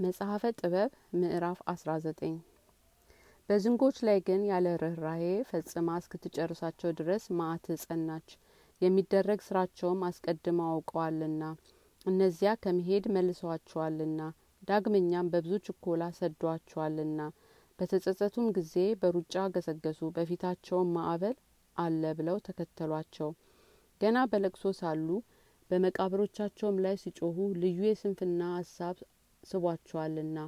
መጽሐፈ ጥበብ ምዕራፍ አስራ ዘጠኝ በዝንጎች ላይ ግን ያለ ርኅራሄ ፈጽማ እስክትጨርሳቸው ድረስ መዓት ጸናች። የሚደረግ ስራቸውም አስቀድመው አውቀዋልና እነዚያ ከመሄድ መልሰዋቸዋልና ዳግመኛም በብዙ ችኮላ ሰዷቸዋልና በተጸጸቱም ጊዜ በሩጫ ገሰገሱ። በፊታቸውም ማዕበል አለ ብለው ተከተሏቸው። ገና በለቅሶ ሳሉ በመቃብሮቻቸውም ላይ ሲጮሁ ልዩ የስንፍና ሀሳብ ስቧቸዋልና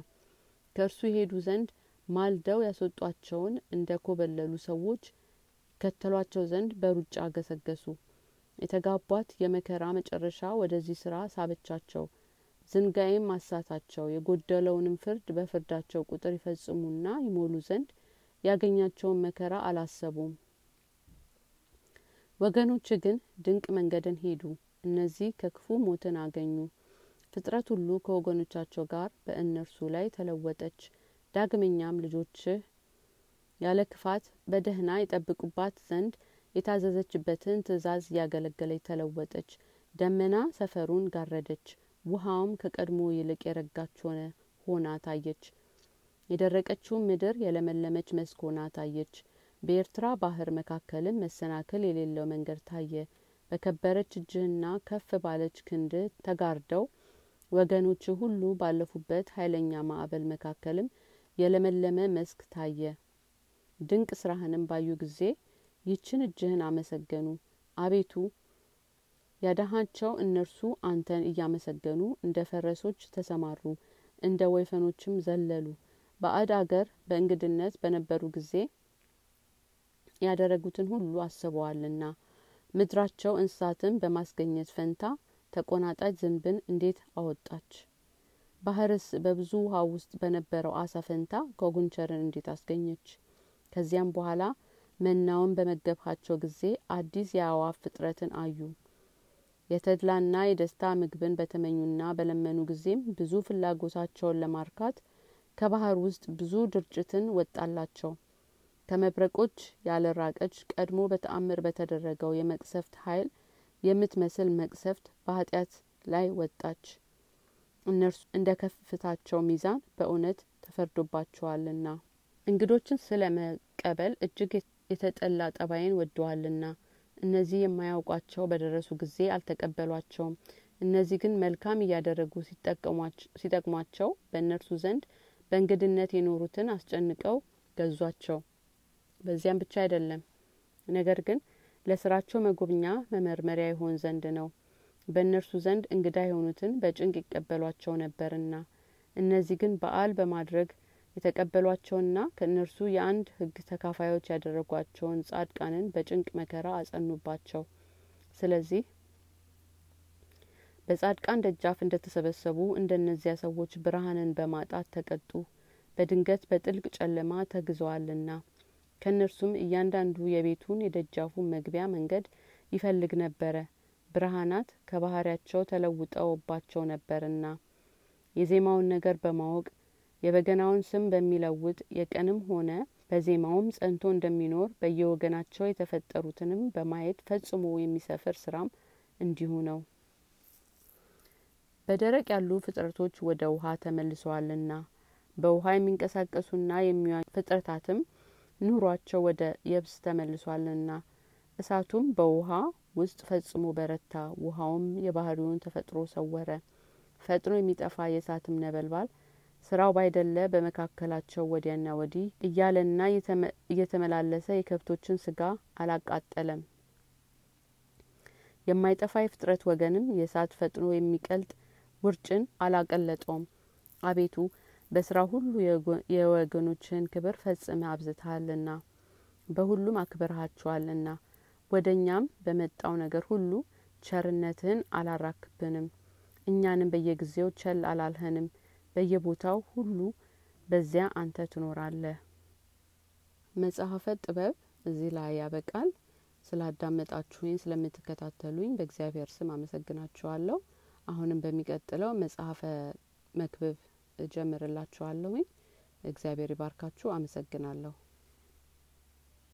ከእርሱ ይሄዱ ዘንድ ማልደው ያስወጧቸውን እንደ ኮበለሉ ሰዎች ይከተሏቸው ዘንድ በሩጫ ገሰገሱ። የተጋቧት የመከራ መጨረሻ ወደዚህ ስራ ሳበቻቸው። ዝንጋይም አሳታቸው። የጎደለውንም ፍርድ በፍርዳቸው ቁጥር ይፈጽሙና ይሞሉ ዘንድ ያገኛቸውን መከራ አላሰቡም። ወገኖች ግን ድንቅ መንገድን ሄዱ። እነዚህ ከክፉ ሞትን አገኙ። ፍጥረት ሁሉ ከወገኖቻቸው ጋር በእነርሱ ላይ ተለወጠች። ዳግመኛም ልጆችህ ያለ ክፋት በደህና ይጠብቁባት ዘንድ የታዘዘችበትን ትእዛዝ እያገለገለች ተለወጠች። ደመና ሰፈሩን ጋረደች፣ ውሃውም ከቀድሞ ይልቅ የረጋች ሆነ ሆና ታየች። የደረቀችውን ምድር የለመለመች መስክ ሆና ታየች። በኤርትራ ባህር መካከልም መሰናክል የሌለው መንገድ ታየ። በከበረች እጅህና ከፍ ባለች ክንድ ተጋርደው ወገኖች ሁሉ ባለፉበት ኃይለኛ ማዕበል መካከልም የለመለመ መስክ ታየ። ድንቅ ስራህንም ባዩ ጊዜ ይችን እጅህን አመሰገኑ። አቤቱ ያዳሃቸው እነርሱ አንተን እያመሰገኑ እንደ ፈረሶች ተሰማሩ፣ እንደ ወይፈኖችም ዘለሉ። ባዕድ አገር በእንግድነት በነበሩ ጊዜ ያደረጉትን ሁሉ አስበዋልና ምድራቸው እንስሳትን በማስገኘት ፈንታ ተቆናጣጭ ዝንብን እንዴት አወጣች? ባህርስ በብዙ ውሃ ውስጥ በነበረው አሳ ፈንታ ጓጉንቸርን እንዴት አስገኘች? ከዚያም በኋላ መናውን በመገብሃቸው ጊዜ አዲስ የአእዋፍ ፍጥረትን አዩ። የተድላና የደስታ ምግብን በተመኙና በለመኑ ጊዜም ብዙ ፍላጎታቸውን ለማርካት ከባህር ውስጥ ብዙ ድርጭትን ወጣላቸው። ከመብረቆች ያለ ራቀች ቀድሞ በተአምር በተደረገው የመቅሰፍት ኃይል የምትመስል መቅሰፍት በኃጢአት ላይ ወጣች። እነርሱ እንደ ከፍታቸው ሚዛን በእውነት ተፈርዶባቸዋልና እንግዶችን ስለ መቀበል እጅግ የተጠላ ጠባይን ወደዋልና እነዚህ የማያውቋቸው በደረሱ ጊዜ አልተቀበሏቸውም። እነዚህ ግን መልካም እያደረጉ ሲጠቅሟቸው በእነርሱ ዘንድ በእንግድነት የኖሩትን አስጨንቀው ገዟቸው። በዚያም ብቻ አይደለም፣ ነገር ግን ለስራቸው መጎብኛ መመርመሪያ ይሆን ዘንድ ነው። በእነርሱ ዘንድ እንግዳ የሆኑትን በጭንቅ ይቀበሏቸው ነበርና እነዚህ ግን በዓል በማድረግ የተቀበሏቸውና ከእነርሱ የአንድ ሕግ ተካፋዮች ያደረጓቸውን ጻድቃንን በጭንቅ መከራ አጸኑባቸው። ስለዚህ በጻድቃን ደጃፍ እንደተሰበሰቡ እንደነዚያ ሰዎች ብርሃንን በማጣት ተቀጡ። በድንገት በጥልቅ ጨለማ ተግዘዋልና ከእነርሱም እያንዳንዱ የቤቱን የደጃፉን መግቢያ መንገድ ይፈልግ ነበረ። ብርሃናት ከባህሪያቸው ተለውጠውባቸው ነበርና የዜማውን ነገር በማወቅ የበገናውን ስም በሚለውጥ የቀንም ሆነ በዜማውም ጸንቶ እንደሚኖር በየወገናቸው የተፈጠሩትንም በማየት ፈጽሞ የሚሰፍር ስራም እንዲሁ ነው። በደረቅ ያሉ ፍጥረቶች ወደ ውሃ ተመልሰዋልና በውሃ የሚንቀሳቀሱና የሚዋኙ ፍጥረታትም ኑሯቸው ወደ የብስ ተመልሷልና እሳቱም በውሃ ውስጥ ፈጽሞ በረታ። ውሃውም የባህሪውን ተፈጥሮ ሰወረ። ፈጥኖ የሚጠፋ የእሳትም ነበልባል ስራው ባይደለ በመካከላቸው ወዲያና ወዲህ እያለና እየተመላለሰ የከብቶችን ስጋ አላቃጠለም። የማይጠፋ የፍጥረት ወገንም የእሳት ፈጥኖ የሚቀልጥ ውርጭን አላቀለጠውም። አቤቱ በስራ ሁሉ የወገኖችህን ክብር ፈጽመ አብዝተሃልና በሁሉም አክብረሃቸዋልና ወደ እኛም በመጣው ነገር ሁሉ ቸርነትህን አላራክብንም። እኛንም በየጊዜው ቸል አላልኸንም። በየቦታው ሁሉ በዚያ አንተ ትኖራለህ። መጽሐፈ ጥበብ እዚህ ላይ ያበቃል። ስላዳመጣችሁኝ፣ ስለምትከታተሉኝ በእግዚአብሔር ስም አመሰግናችኋለሁ። አሁንም በሚቀጥለው መጽሐፈ መክብብ እጀምርላችኋለሁኝ። እግዚአብሔር ይባርካችሁ። አመሰግናለሁ።